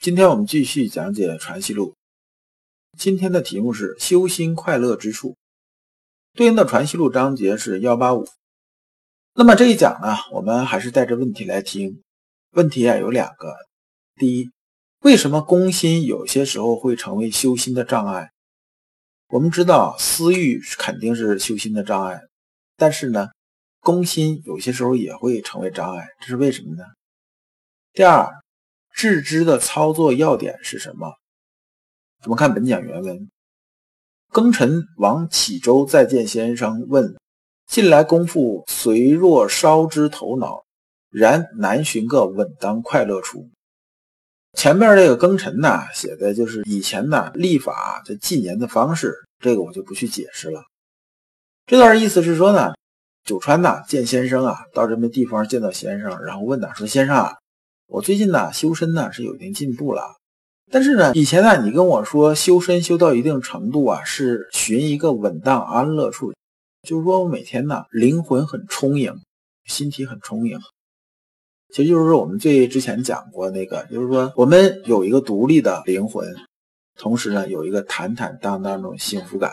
今天我们继续讲解《传习录》，今天的题目是“修心快乐之处”，对应的《传习录》章节是幺八五。那么这一讲呢，我们还是带着问题来听。问题啊有两个：第一，为什么攻心有些时候会成为修心的障碍？我们知道私欲肯定是修心的障碍，但是呢，攻心有些时候也会成为障碍，这是为什么呢？第二。致知的操作要点是什么？我们看本讲原文。庚辰王启周再见先生问：近来功夫虽若烧之头脑，然难寻个稳当快乐处。前面这个庚辰呢，写的就是以前呢立法的纪年的方式，这个我就不去解释了。这段意思是说呢，九川呐见先生啊，到这么地方见到先生，然后问他说：“先生啊。”我最近呢修身呢是有一定进步了，但是呢以前呢你跟我说修身修到一定程度啊是寻一个稳当安乐处，就是说我每天呢灵魂很充盈，心体很充盈，其实就是我们最之前讲过那个，就是说我们有一个独立的灵魂，同时呢有一个坦坦荡荡那种幸福感，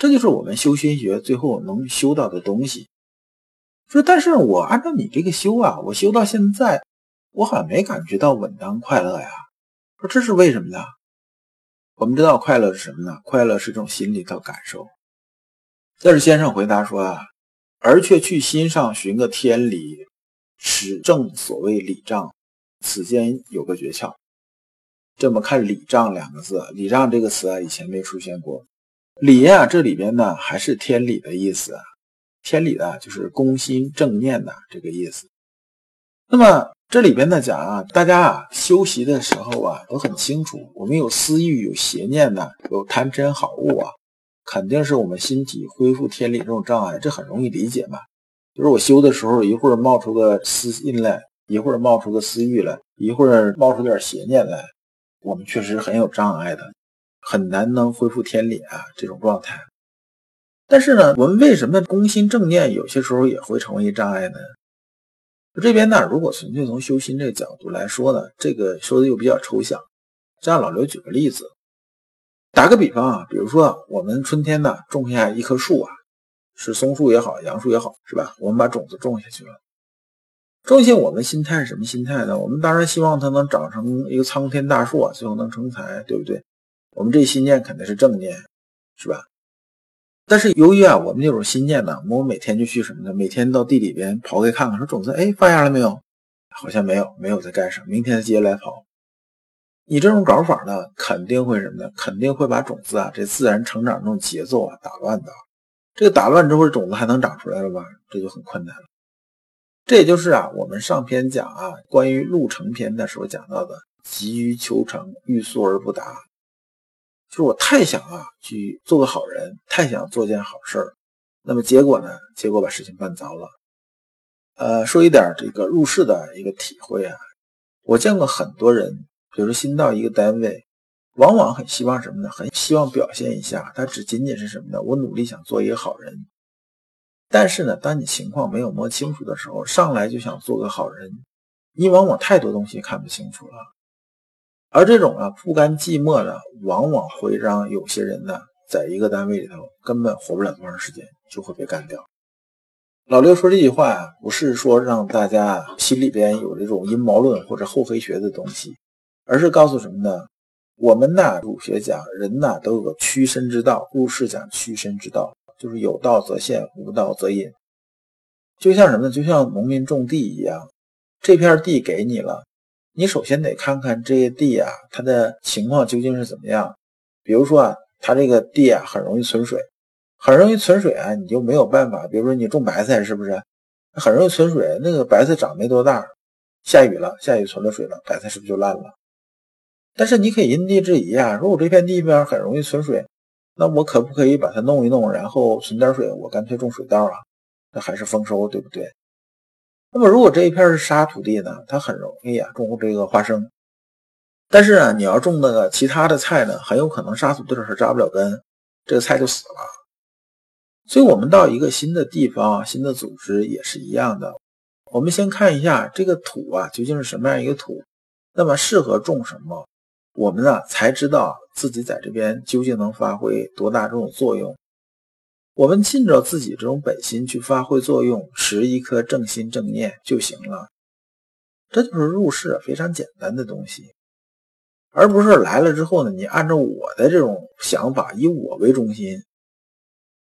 这就是我们修心学最后能修到的东西。说但是我按照你这个修啊，我修到现在。我好像没感觉到稳当快乐呀，说这是为什么呢？我们知道快乐是什么呢？快乐是一种心理的感受。这是先生回答说啊，而却去心上寻个天理，使正所谓理障。此间有个诀窍。这么看“理障”两个字，“理障”这个词啊，以前没出现过。理啊，这里边呢还是天理的意思。天理呢，就是攻心正念的这个意思。那么。这里边呢讲啊，大家啊修习的时候啊都很清楚，我们有私欲、有邪念呢，有贪嗔好恶啊，肯定是我们心体恢复天理这种障碍，这很容易理解嘛。就是我修的时候，一会儿冒出个私心来，一会儿冒出个私欲来，一会儿冒出点邪念来，我们确实很有障碍的，很难能恢复天理啊这种状态。但是呢，我们为什么攻心正念有些时候也会成为障碍呢？这边呢，如果纯粹从修心这个角度来说呢，这个说的又比较抽象。让老刘举个例子，打个比方啊，比如说我们春天呢种下一棵树啊，是松树也好，杨树也好，是吧？我们把种子种下去了，种下我们心态是什么心态呢？我们当然希望它能长成一个苍天大树啊，最后能成材，对不对？我们这心念肯定是正念，是吧？但是由于啊，我们这种心念呢，我们每天就去什么呢？每天到地里边刨开看看，说种子哎发芽了没有？好像没有，没有在干什么？明天接着来刨。你这种搞法呢，肯定会什么呢？肯定会把种子啊这自然成长这种节奏啊打乱的。这个打乱之后，种子还能长出来了吧？这就很困难了。这也就是啊，我们上篇讲啊关于路程篇的时候讲到的，急于求成，欲速而不达。就是我太想啊去做个好人，太想做件好事儿，那么结果呢？结果把事情办糟了。呃，说一点这个入世的一个体会啊，我见过很多人，比如说新到一个单位，往往很希望什么呢？很希望表现一下，他只仅仅是什么呢？我努力想做一个好人。但是呢，当你情况没有摸清楚的时候，上来就想做个好人，你往往太多东西看不清楚了。而这种啊不甘寂寞的，往往会让有些人呢，在一个单位里头根本活不了多长时间，就会被干掉。老刘说这句话啊，不是说让大家心里边有这种阴谋论或者厚黑学的东西，而是告诉什么呢？我们呢，儒学讲人呢都有个屈身之道，入世讲屈身之道，就是有道则现，无道则隐。就像什么呢？就像农民种地一样，这片地给你了。你首先得看看这些地啊，它的情况究竟是怎么样。比如说啊，它这个地啊很容易存水，很容易存水啊，你就没有办法。比如说你种白菜，是不是很容易存水？那个白菜长没多大，下雨了，下雨存了水了，白菜是不是就烂了？但是你可以因地制宜啊，如果这片地方很容易存水，那我可不可以把它弄一弄，然后存点水，我干脆种水稻啊？那还是丰收，对不对？那么如果这一片是沙土地呢，它很容易啊种这个花生。但是呢，你要种那个其他的菜呢，很有可能沙土地是扎不了根，这个菜就死了。所以，我们到一个新的地方、新的组织也是一样的。我们先看一下这个土啊，究竟是什么样一个土，那么适合种什么，我们呢才知道自己在这边究竟能发挥多大这种作用。我们尽着自己这种本心去发挥作用，持一颗正心正念就行了。这就是入世非常简单的东西。而不是来了之后呢，你按照我的这种想法，以我为中心。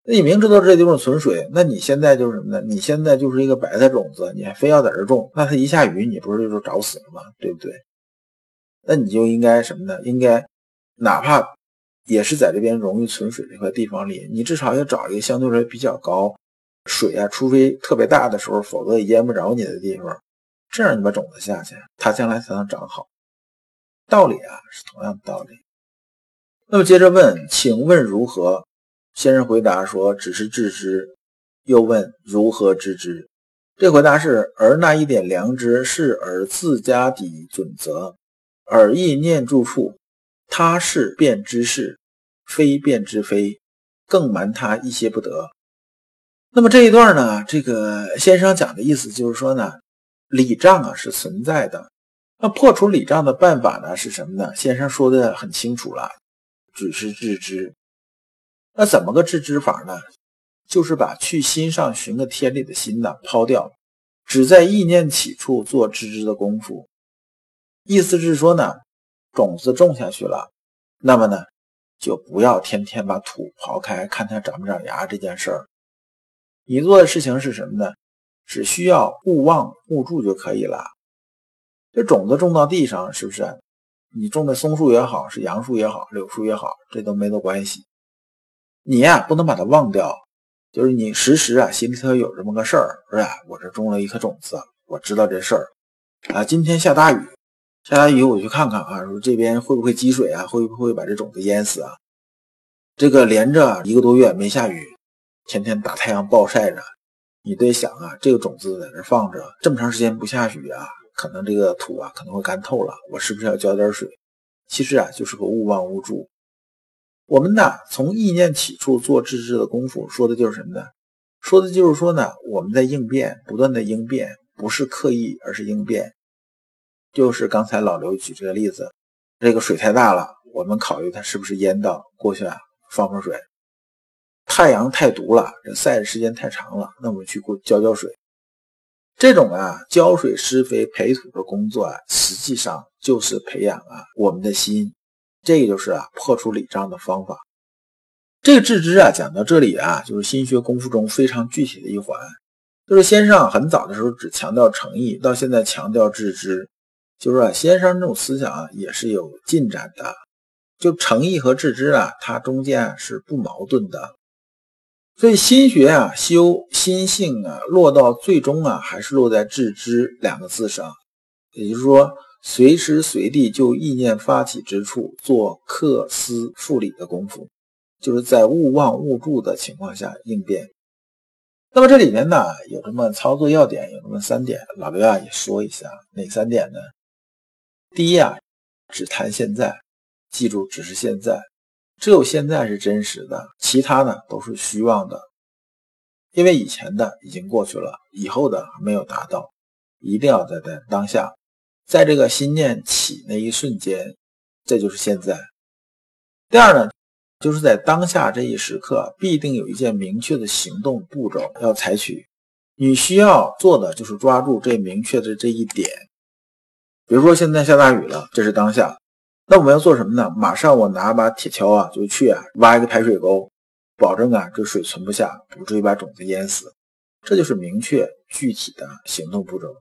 那你明知道这地方存水，那你现在就是什么呢？你现在就是一个白菜种子，你还非要在这种，那它一下雨，你不是就找死了吗？对不对？那你就应该什么呢？应该哪怕也是在这边容易存水这块地方里，你至少要找一个相对来说比较高水啊，除非特别大的时候，否则也淹不着你的地方。这样你把种子下去，它将来才能长好。道理啊是同样的道理。那么接着问，请问如何？先生回答说：“只是知之。”又问：“如何知之？”这回答是：“而那一点良知是而自家底准则，尔意念住处，他是便知是，非便知非，更瞒他一些不得。”那么这一段呢，这个先生讲的意思就是说呢，礼障啊是存在的。那破除礼障的办法呢？是什么呢？先生说的很清楚了，只是致知。那怎么个致知法呢？就是把去心上寻个天理的心呢抛掉，只在意念起处做知之的功夫。意思是说呢，种子种下去了，那么呢，就不要天天把土刨开，看它长不长芽这件事儿。你做的事情是什么呢？只需要勿忘勿助就可以了。这种子种到地上，是不是？你种的松树也好，是杨树也好，柳树也好，这都没多关系。你呀，不能把它忘掉，就是你时时啊，心里头有这么个事儿，是吧？我这种了一颗种子，我知道这事儿啊。今天下大雨，下大雨，我去看看啊，说这边会不会积水啊？会不会把这种子淹死啊？这个连着一个多月没下雨，天天大太阳暴晒着，你得想啊，这个种子在这放着这么长时间不下雨啊。可能这个土啊可能会干透了，我是不是要浇点水？其实啊就是个勿忘勿助。我们呢从意念起处做知之的功夫，说的就是什么呢？说的就是说呢我们在应变，不断的应变，不是刻意，而是应变。就是刚才老刘举这个例子，这个水太大了，我们考虑它是不是淹到过去啊，放放水。太阳太毒了，这晒的时间太长了，那我们去过浇浇水。这种啊浇水施肥培土的工作啊，实际上就是培养啊我们的心，这个就是啊破除礼障的方法。这个致知啊讲到这里啊，就是心学功夫中非常具体的一环。就是先生很早的时候只强调诚意，到现在强调致知，就是说先生这种思想啊也是有进展的。就诚意和致知啊，它中间是不矛盾的。所以心学啊，修心性啊，落到最终啊，还是落在致知两个字上。也就是说，随时随地就意念发起之处做克思复理的功夫，就是在勿忘勿助的情况下应变。那么这里面呢，有这么操作要点，有这么三点，老刘啊也说一下，哪三点呢？第一啊，只谈现在，记住，只是现在。只有现在是真实的，其他呢都是虚妄的，因为以前的已经过去了，以后的还没有达到，一定要在在当下，在这个心念起那一瞬间，这就是现在。第二呢，就是在当下这一时刻，必定有一件明确的行动步骤要采取，你需要做的就是抓住这明确的这一点，比如说现在下大雨了，这是当下。那我们要做什么呢？马上我拿把铁锹啊，就去啊挖一个排水沟，保证啊这水存不下，不至于把种子淹死。这就是明确具体的行动步骤。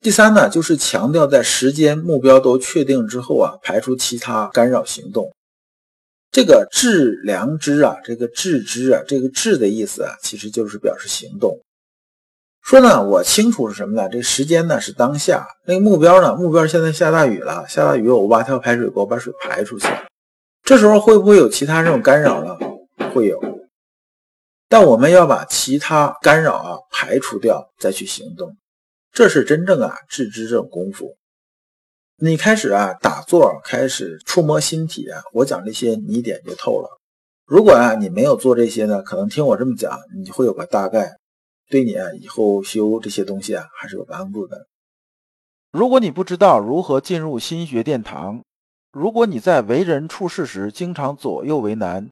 第三呢，就是强调在时间目标都确定之后啊，排除其他干扰行动。这个致良知啊，这个致知啊，这个致的意思啊，其实就是表示行动。说呢，我清楚是什么呢？这时间呢是当下，那个目标呢？目标现在下大雨了，下大雨，我挖条排水沟把水排出去。这时候会不会有其他这种干扰呢？会有，但我们要把其他干扰啊排除掉，再去行动，这是真正啊致知这种功夫。你开始啊打坐，开始触摸心体啊，我讲这些你一点就透了。如果啊你没有做这些呢，可能听我这么讲，你会有个大概。对你啊，以后修这些东西啊，还是有帮助的。如果你不知道如何进入心学殿堂，如果你在为人处事时经常左右为难，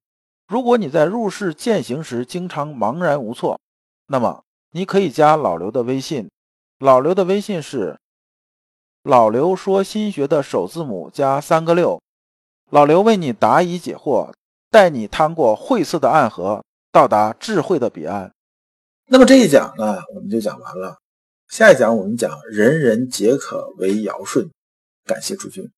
如果你在入世践行时经常茫然无措，那么你可以加老刘的微信。老刘的微信是老刘说心学的首字母加三个六。老刘为你答疑解惑，带你趟过晦涩的暗河，到达智慧的彼岸。那么这一讲呢，我们就讲完了。下一讲我们讲人人皆可为尧舜。感谢诸君。